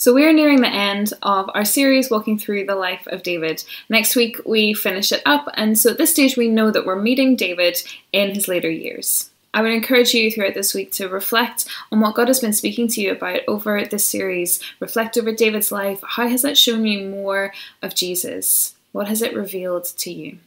So, we're nearing the end of our series walking through the life of David. Next week, we finish it up, and so at this stage, we know that we're meeting David in his later years. I would encourage you throughout this week to reflect on what God has been speaking to you about over this series. Reflect over David's life. How has that shown you more of Jesus? What has it revealed to you?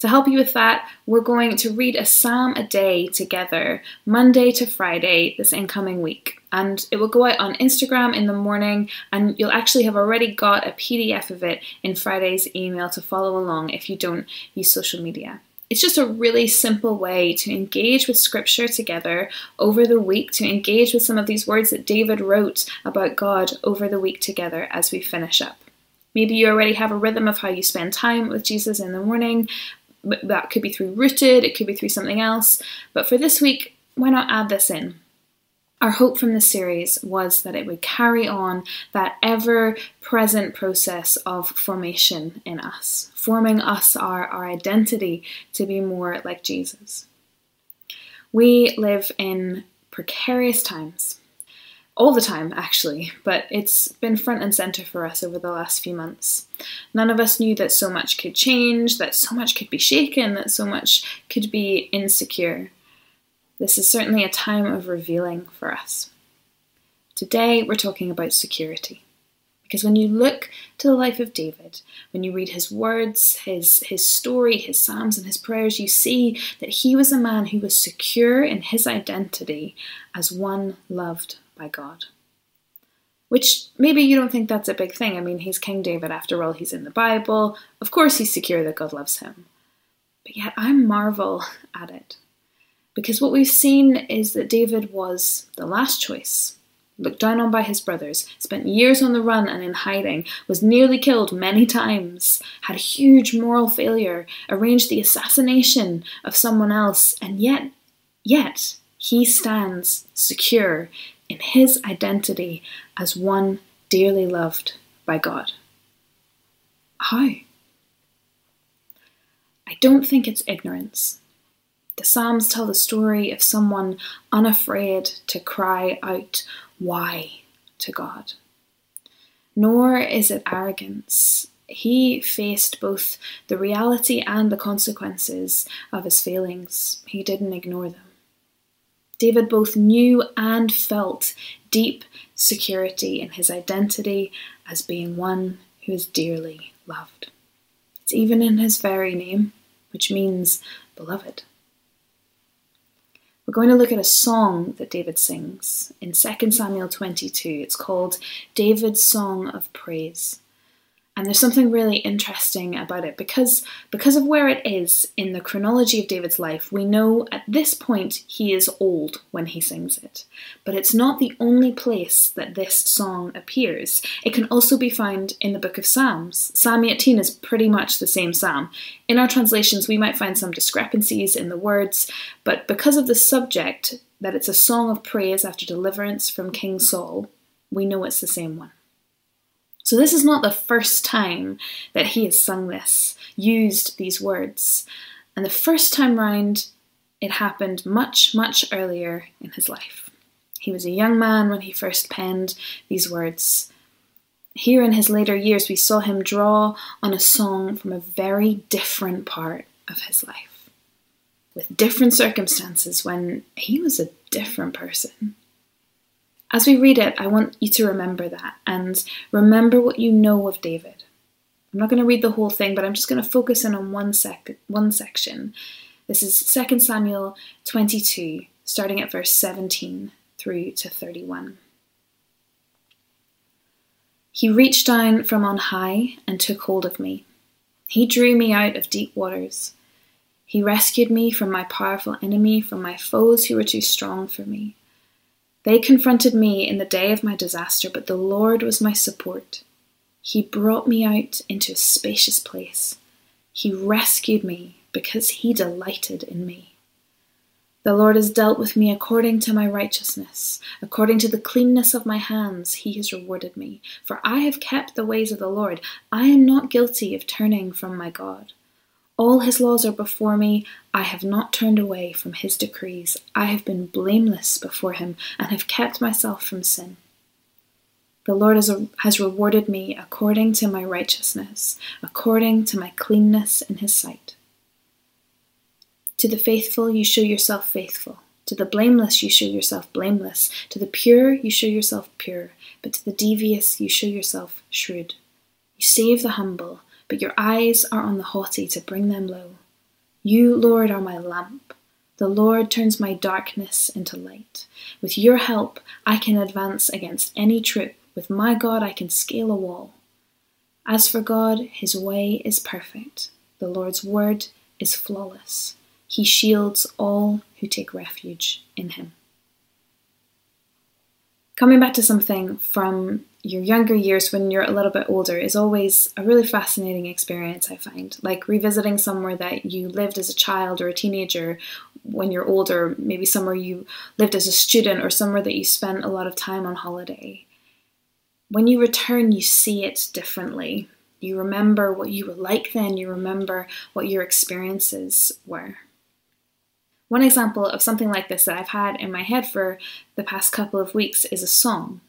To help you with that, we're going to read a psalm a day together, Monday to Friday, this incoming week. And it will go out on Instagram in the morning, and you'll actually have already got a PDF of it in Friday's email to follow along if you don't use social media. It's just a really simple way to engage with scripture together over the week, to engage with some of these words that David wrote about God over the week together as we finish up. Maybe you already have a rhythm of how you spend time with Jesus in the morning, that could be through Rooted, it could be through something else. But for this week, why not add this in? Our hope from this series was that it would carry on that ever present process of formation in us, forming us, our, our identity to be more like Jesus. We live in precarious times all the time, actually, but it's been front and center for us over the last few months. None of us knew that so much could change, that so much could be shaken, that so much could be insecure. This is certainly a time of revealing for us. Today, we're talking about security. Because when you look to the life of David, when you read his words, his, his story, his psalms, and his prayers, you see that he was a man who was secure in his identity as one loved by God. Which maybe you don't think that's a big thing. I mean, he's King David after all, he's in the Bible. Of course, he's secure that God loves him. But yet, I marvel at it. Because what we've seen is that David was the last choice, looked down on by his brothers, spent years on the run and in hiding, was nearly killed many times, had a huge moral failure, arranged the assassination of someone else, and yet, yet, he stands secure in his identity as one dearly loved by God. How? I don't think it's ignorance. The Psalms tell the story of someone unafraid to cry out, Why? to God. Nor is it arrogance. He faced both the reality and the consequences of his failings. He didn't ignore them. David both knew and felt deep security in his identity as being one who is dearly loved. It's even in his very name, which means beloved. We're going to look at a song that David sings in 2 Samuel 22. It's called David's Song of Praise. And there's something really interesting about it because because of where it is in the chronology of David's life, we know at this point he is old when he sings it. But it's not the only place that this song appears. It can also be found in the book of Psalms. Psalm 18 is pretty much the same psalm. In our translations, we might find some discrepancies in the words, but because of the subject, that it's a song of praise after deliverance from King Saul, we know it's the same one. So, this is not the first time that he has sung this, used these words. And the first time round, it happened much, much earlier in his life. He was a young man when he first penned these words. Here in his later years, we saw him draw on a song from a very different part of his life, with different circumstances when he was a different person. As we read it, I want you to remember that and remember what you know of David. I'm not going to read the whole thing, but I'm just going to focus in on one sec- one section. This is 2 Samuel 22, starting at verse 17 through to 31. He reached down from on high and took hold of me. He drew me out of deep waters. He rescued me from my powerful enemy, from my foes who were too strong for me. They confronted me in the day of my disaster, but the Lord was my support. He brought me out into a spacious place. He rescued me because he delighted in me. The Lord has dealt with me according to my righteousness. According to the cleanness of my hands, he has rewarded me. For I have kept the ways of the Lord. I am not guilty of turning from my God. All his laws are before me. I have not turned away from his decrees. I have been blameless before him and have kept myself from sin. The Lord has, rewarded me according to my righteousness, according to my cleanness in his sight. To the faithful, you show yourself faithful. To the blameless, you show yourself blameless. To the pure, you show yourself pure. But to the devious, you show yourself shrewd. You save the humble, but your eyes are on the haughty to bring them low. You, Lord, are my lamp. The Lord turns my darkness into light. With your help, I can advance against any troop. With my God, I can scale a wall. As for God, his way is perfect. The Lord's word is flawless. He shields all who take refuge in him. Coming back to something from your younger years when you're a little bit older is always a really fascinating experience, I find. Like revisiting somewhere that you lived as a child or a teenager when you're older, maybe somewhere you lived as a student or somewhere that you spent a lot of time on holiday. When you return, you see it differently. You remember what you were like then, you remember what your experiences were. One example of something like this that I've had in my head for the past couple of weeks is a song.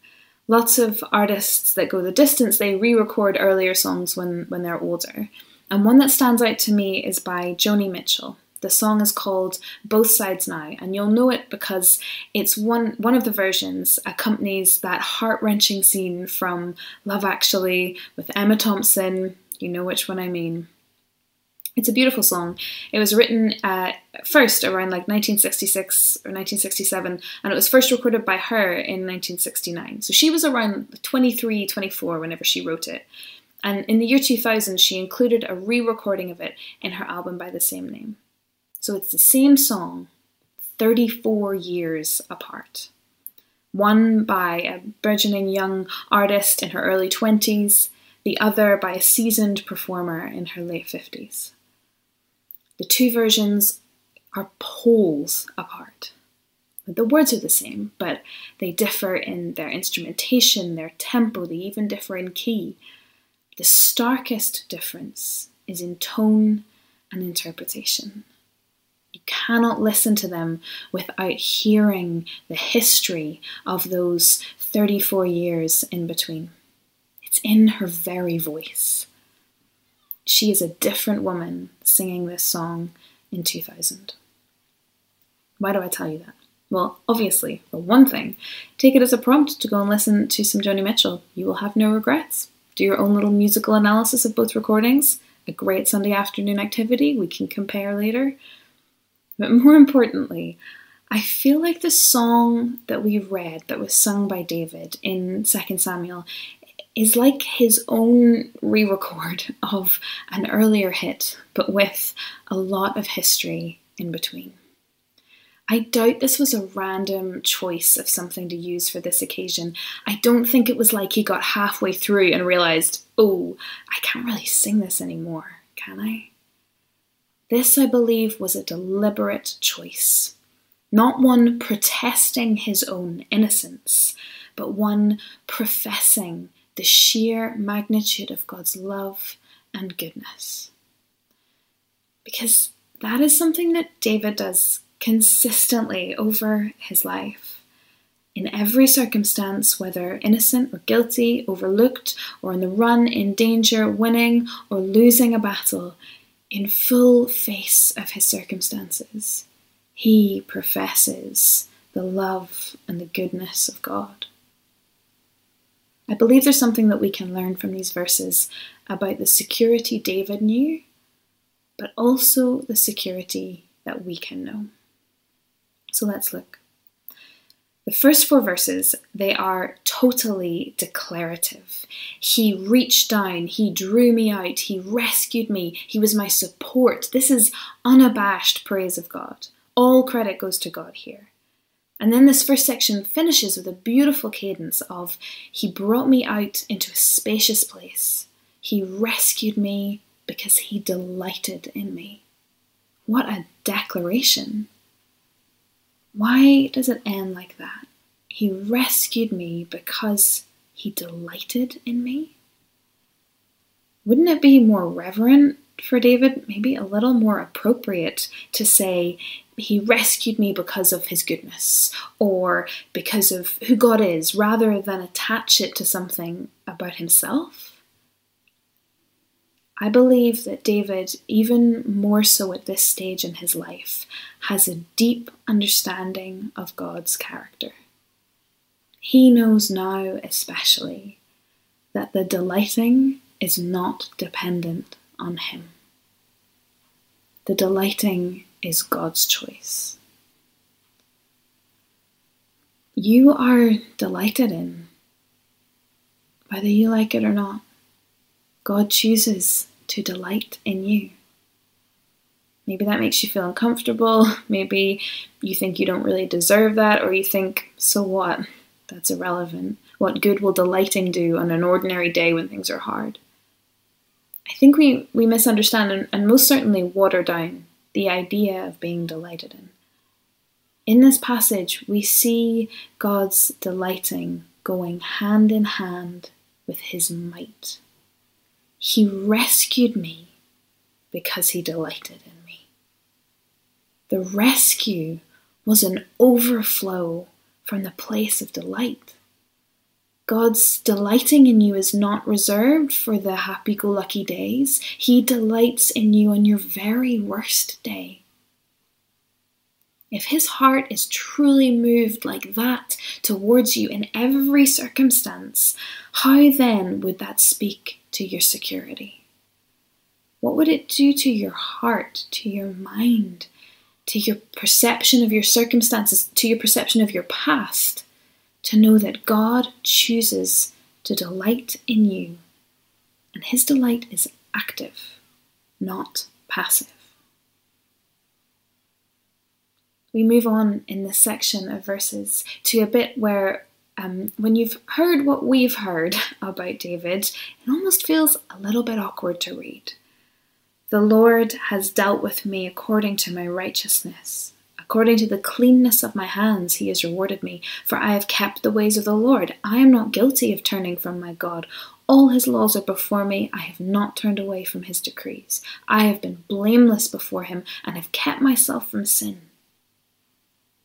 Lots of artists that go the distance, they re record earlier songs when, when they're older. And one that stands out to me is by Joni Mitchell. The song is called Both Sides Now, and you'll know it because it's one one of the versions accompanies that heart-wrenching scene from Love Actually with Emma Thompson. You know which one I mean. It's a beautiful song. It was written uh, first around like 1966 or 1967, and it was first recorded by her in 1969. So she was around 23, 24 whenever she wrote it. And in the year 2000, she included a re recording of it in her album by the same name. So it's the same song, 34 years apart. One by a burgeoning young artist in her early 20s, the other by a seasoned performer in her late 50s. The two versions are poles apart. The words are the same, but they differ in their instrumentation, their tempo, they even differ in key. The starkest difference is in tone and interpretation. You cannot listen to them without hearing the history of those 34 years in between. It's in her very voice. She is a different woman singing this song in 2000. Why do I tell you that? Well, obviously, for one thing, take it as a prompt to go and listen to some Joni Mitchell. You will have no regrets. Do your own little musical analysis of both recordings. A great Sunday afternoon activity. We can compare later. But more importantly, I feel like the song that we read that was sung by David in 2 Samuel is like his own re record of an earlier hit, but with a lot of history in between. I doubt this was a random choice of something to use for this occasion. I don't think it was like he got halfway through and realised, oh, I can't really sing this anymore, can I? This, I believe, was a deliberate choice, not one protesting his own innocence, but one professing the sheer magnitude of God's love and goodness. Because that is something that David does consistently over his life. In every circumstance, whether innocent or guilty, overlooked or on the run, in danger, winning or losing a battle, in full face of his circumstances, he professes the love and the goodness of God. I believe there's something that we can learn from these verses about the security David knew, but also the security that we can know. So let's look. The first four verses, they are totally declarative. He reached down, he drew me out, he rescued me, he was my support. This is unabashed praise of God. All credit goes to God here. And then this first section finishes with a beautiful cadence of He brought me out into a spacious place. He rescued me because He delighted in me. What a declaration! Why does it end like that? He rescued me because He delighted in me? Wouldn't it be more reverent for David maybe a little more appropriate to say he rescued me because of his goodness or because of who God is rather than attach it to something about himself. I believe that David, even more so at this stage in his life, has a deep understanding of God's character. He knows now, especially, that the delighting is not dependent on him. The delighting is God's choice. You are delighted in, whether you like it or not. God chooses to delight in you. Maybe that makes you feel uncomfortable. Maybe you think you don't really deserve that, or you think, so what? That's irrelevant. What good will delighting do on an ordinary day when things are hard? I think we, we misunderstand and, and most certainly water down the idea of being delighted in. In this passage, we see God's delighting going hand in hand with his might. He rescued me because he delighted in me. The rescue was an overflow from the place of delight. God's delighting in you is not reserved for the happy go lucky days. He delights in you on your very worst day. If His heart is truly moved like that towards you in every circumstance, how then would that speak to your security? What would it do to your heart, to your mind, to your perception of your circumstances, to your perception of your past? To know that God chooses to delight in you, and His delight is active, not passive. We move on in this section of verses to a bit where, um, when you've heard what we've heard about David, it almost feels a little bit awkward to read. The Lord has dealt with me according to my righteousness. According to the cleanness of my hands, he has rewarded me, for I have kept the ways of the Lord. I am not guilty of turning from my God. All his laws are before me. I have not turned away from his decrees. I have been blameless before him and have kept myself from sin.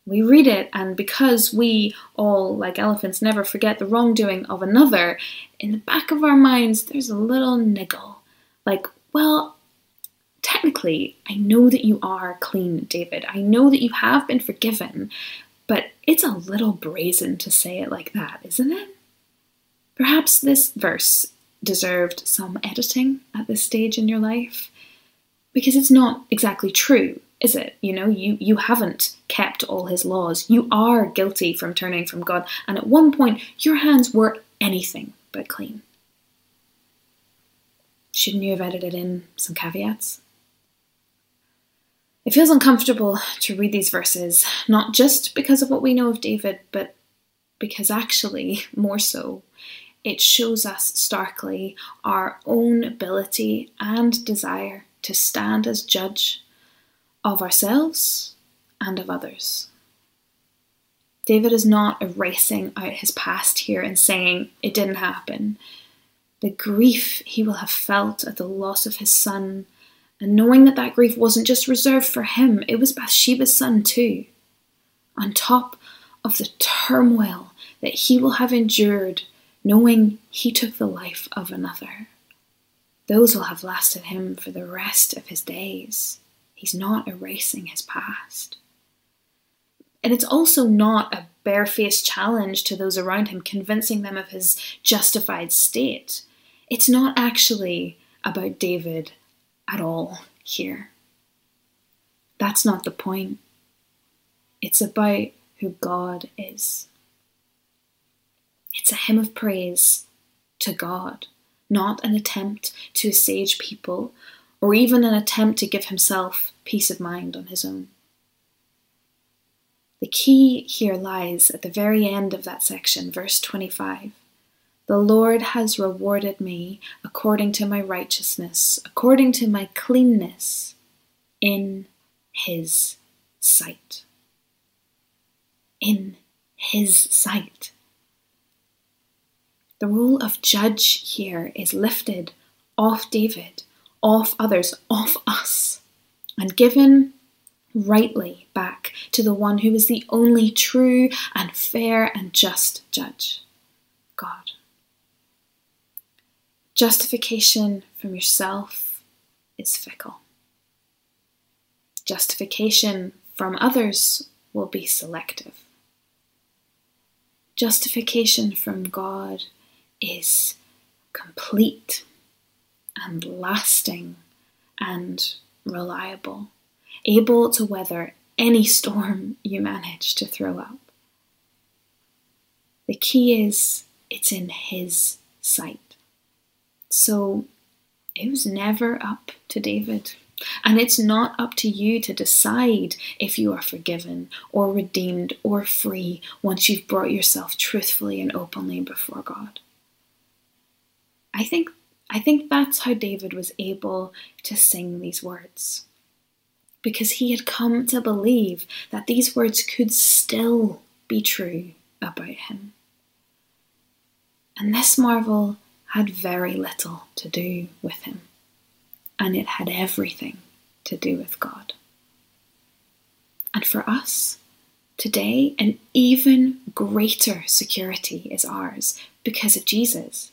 We read it, and because we all, like elephants, never forget the wrongdoing of another, in the back of our minds there's a little niggle. Like, well, technically, I know that you are clean, David. I know that you have been forgiven, but it's a little brazen to say it like that, isn't it? Perhaps this verse deserved some editing at this stage in your life? Because it's not exactly true is it? You know you you haven't kept all his laws. You are guilty from turning from god. And at one point your hands were anything but clean. Shouldn't you have edited in some caveats it feels uncomfortable to read these verses, not just because of what we know of David, but because actually, more so, it shows us starkly our own ability and desire to stand as judge of ourselves and of others. David is not erasing out his past here and saying it didn't happen. The grief he will have felt at the loss of his son and knowing that that grief wasn't just reserved for him, it was Bathsheba's son too. On top of the turmoil that he will have endured, knowing he took the life of another. Those will have lasted him for the rest of his days. He's not erasing his past. And it's also not a barefaced challenge to those around him, convincing them of his justified state. It's not actually about David at all here. That's not the point. It's about who God is. It's a hymn of praise to God, not an attempt to assuage people or even an attempt to give himself peace of mind on his own. The key here lies at the very end of that section, verse 25. The Lord has rewarded me according to my righteousness, according to my cleanness in his sight. In his sight. The role of judge here is lifted off David, off others, off us, and given rightly back to the one who is the only true and fair and just judge God. Justification from yourself is fickle. Justification from others will be selective. Justification from God is complete and lasting and reliable, able to weather any storm you manage to throw up. The key is it's in His sight. So it was never up to David. And it's not up to you to decide if you are forgiven or redeemed or free once you've brought yourself truthfully and openly before God. I think I think that's how David was able to sing these words. Because he had come to believe that these words could still be true about him. And this marvel had very little to do with him, and it had everything to do with God. And for us, today, an even greater security is ours because of Jesus.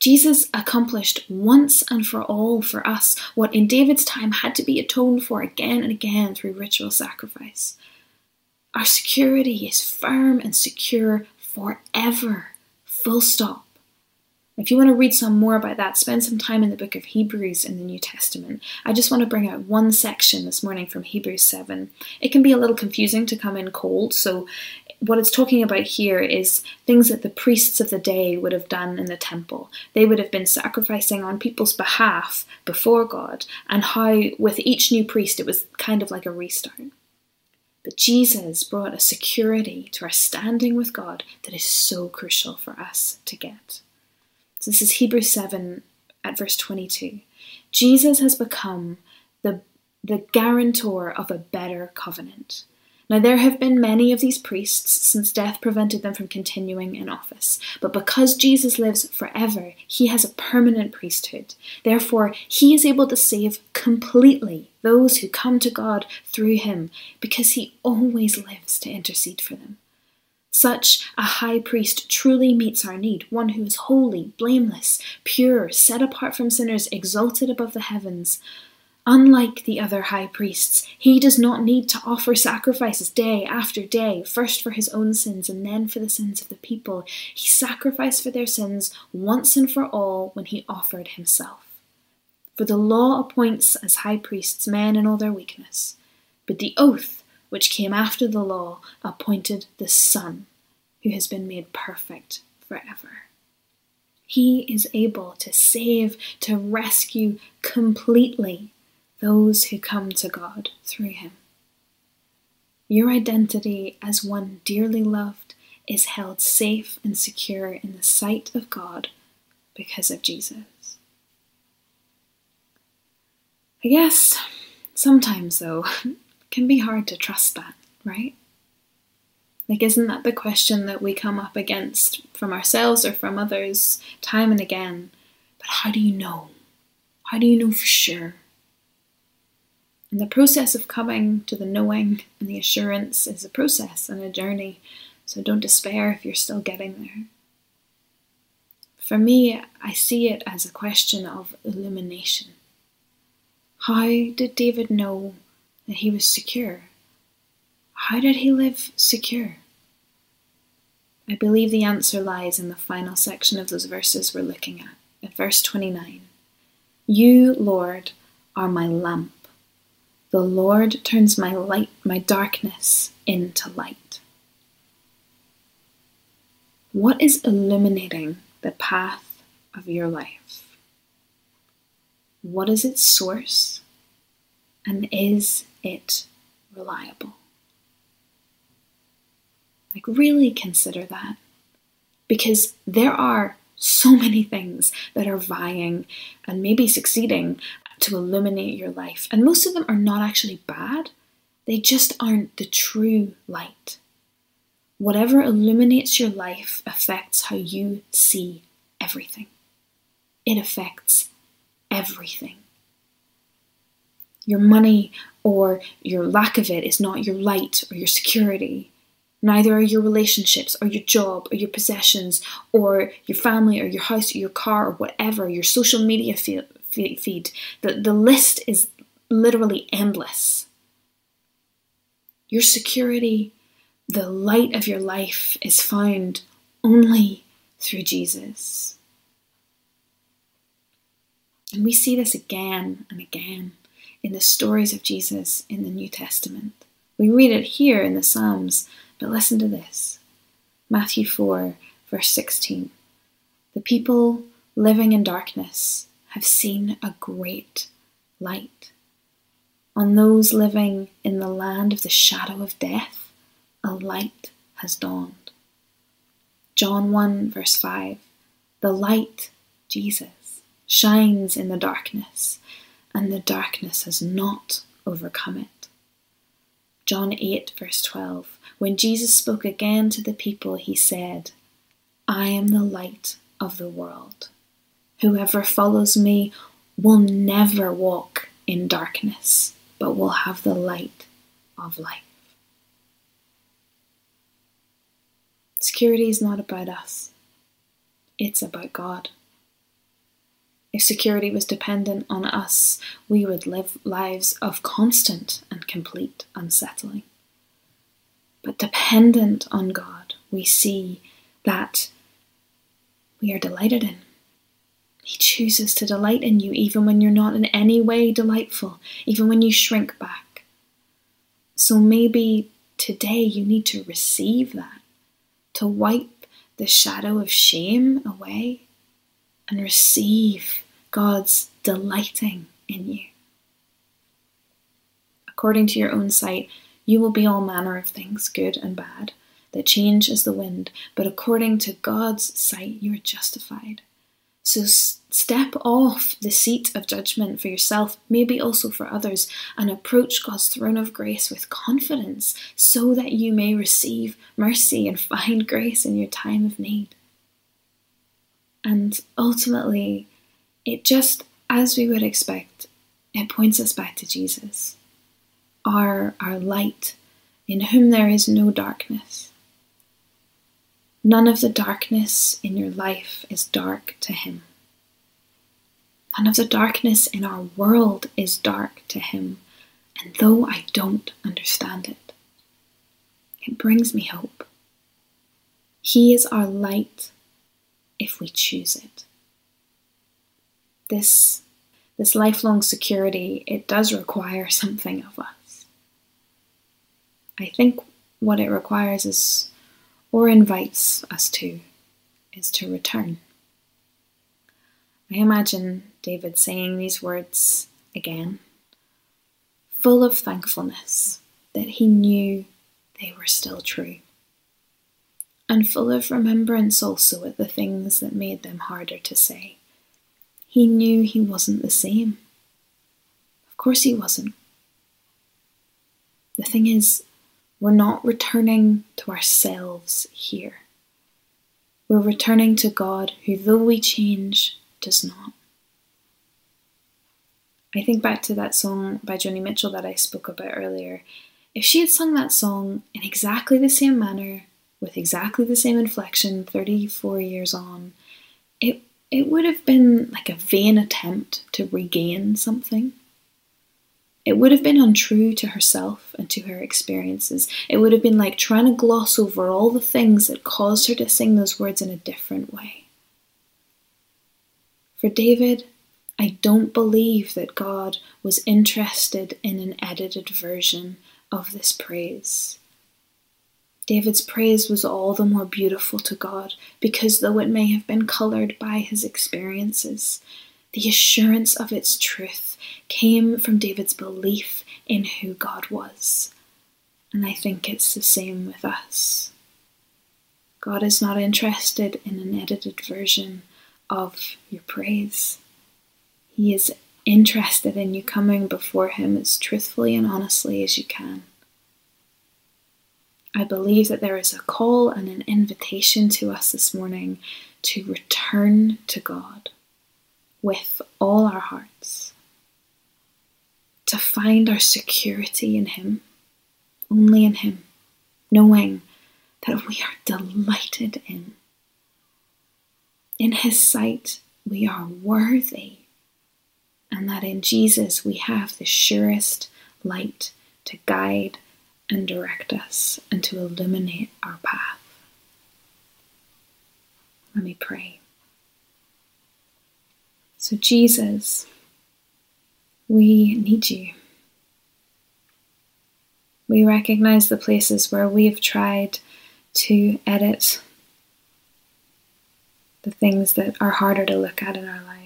Jesus accomplished once and for all for us what in David's time had to be atoned for again and again through ritual sacrifice. Our security is firm and secure forever, full stop. If you want to read some more about that, spend some time in the book of Hebrews in the New Testament. I just want to bring out one section this morning from Hebrews 7. It can be a little confusing to come in cold, so what it's talking about here is things that the priests of the day would have done in the temple. They would have been sacrificing on people's behalf before God, and how with each new priest it was kind of like a restart. But Jesus brought a security to our standing with God that is so crucial for us to get. So this is Hebrews 7 at verse 22. Jesus has become the, the guarantor of a better covenant now, there have been many of these priests since death prevented them from continuing in office, but because Jesus lives forever, he has a permanent priesthood. Therefore, he is able to save completely those who come to God through him, because he always lives to intercede for them. Such a high priest truly meets our need, one who is holy, blameless, pure, set apart from sinners, exalted above the heavens. Unlike the other high priests, he does not need to offer sacrifices day after day, first for his own sins and then for the sins of the people. He sacrificed for their sins once and for all when he offered himself. For the law appoints as high priests men in all their weakness, but the oath which came after the law appointed the Son, who has been made perfect forever. He is able to save, to rescue completely those who come to God through him. Your identity as one dearly loved is held safe and secure in the sight of God because of Jesus. I guess sometimes, though, can be hard to trust that, right? Like, isn't that the question that we come up against from ourselves or from others time and again? But how do you know? How do you know for sure? And the process of coming to the knowing and the assurance is a process and a journey, so don't despair if you're still getting there. For me, I see it as a question of illumination. How did David know that he was secure? How did he live secure? I believe the answer lies in the final section of those verses we're looking at, at verse 29. You, Lord, are my lamp. The Lord turns my light, my darkness into light. What is illuminating the path of your life? What is its source? And is it reliable? Like, really consider that. Because there are so many things that are vying and maybe succeeding to illuminate your life. And most of them are not actually bad, they just aren't the true light. Whatever illuminates your life affects how you see everything. It affects everything. Your money or your lack of it is not your light or your security. Neither are your relationships or your job or your possessions or your family or your house or your car or whatever, your social media feed. The, the list is literally endless. Your security, the light of your life, is found only through Jesus. And we see this again and again in the stories of Jesus in the New Testament. We read it here in the Psalms, but listen to this Matthew 4, verse 16. The people living in darkness have seen a great light. On those living in the land of the shadow of death, a light has dawned. John 1, verse 5 The light, Jesus, shines in the darkness, and the darkness has not overcome it. John 8, verse 12 When Jesus spoke again to the people, he said, I am the light of the world. Whoever follows me will never walk in darkness, but will have the light of life. Security is not about us, it's about God. If security was dependent on us, we would live lives of constant and complete unsettling. But dependent on God, we see that we are delighted in. He chooses to delight in you even when you're not in any way delightful, even when you shrink back. So maybe today you need to receive that, to wipe the shadow of shame away and receive God's delighting in you. According to your own sight, you will be all manner of things, good and bad, that change as the wind, but according to God's sight, you are justified. So step off the seat of judgment for yourself, maybe also for others, and approach God's throne of grace with confidence so that you may receive mercy and find grace in your time of need. And ultimately, it just, as we would expect, it points us back to Jesus, our, our light, in whom there is no darkness. None of the darkness in your life is dark to Him. None of the darkness in our world is dark to Him. And though I don't understand it, it brings me hope. He is our light if we choose it. This, this lifelong security, it does require something of us. I think what it requires is or invites us to is to return. I imagine David saying these words again, full of thankfulness that he knew they were still true, and full of remembrance also at the things that made them harder to say. He knew he wasn't the same. Of course, he wasn't. The thing is, we're not returning to ourselves here. We're returning to God, who, though we change, does not. I think back to that song by Joni Mitchell that I spoke about earlier. If she had sung that song in exactly the same manner, with exactly the same inflection 34 years on, it, it would have been like a vain attempt to regain something. It would have been untrue to herself and to her experiences. It would have been like trying to gloss over all the things that caused her to sing those words in a different way. For David, I don't believe that God was interested in an edited version of this praise. David's praise was all the more beautiful to God because, though it may have been coloured by his experiences, the assurance of its truth came from David's belief in who God was. And I think it's the same with us. God is not interested in an edited version of your praise. He is interested in you coming before Him as truthfully and honestly as you can. I believe that there is a call and an invitation to us this morning to return to God with all our hearts. to find our security in Him, only in Him, knowing that we are delighted in. In His sight, we are worthy, and that in Jesus we have the surest light to guide and direct us and to illuminate our path. Let me pray. So, Jesus, we need you. We recognize the places where we have tried to edit the things that are harder to look at in our lives.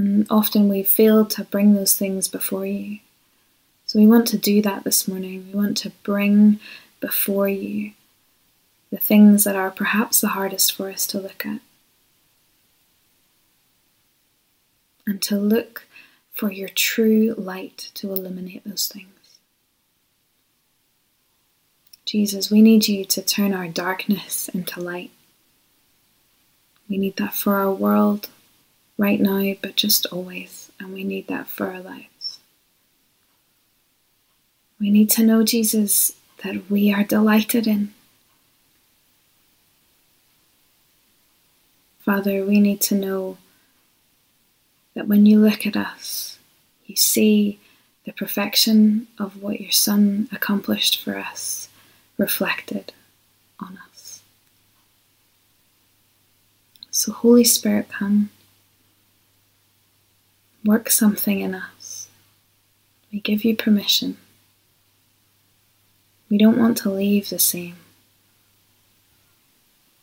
And often we fail to bring those things before you. So we want to do that this morning. We want to bring before you the things that are perhaps the hardest for us to look at. And to look for your true light to illuminate those things. Jesus, we need you to turn our darkness into light. We need that for our world right now, but just always. And we need that for our lives. We need to know, Jesus, that we are delighted in. Father, we need to know that when you look at us, you see the perfection of what your Son accomplished for us reflected on us. So, Holy Spirit, come, work something in us. We give you permission. We don't want to leave the same.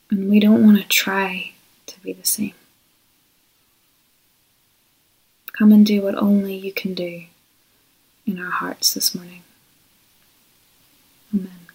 And we don't want to try to be the same. Come and do what only you can do in our hearts this morning. Amen.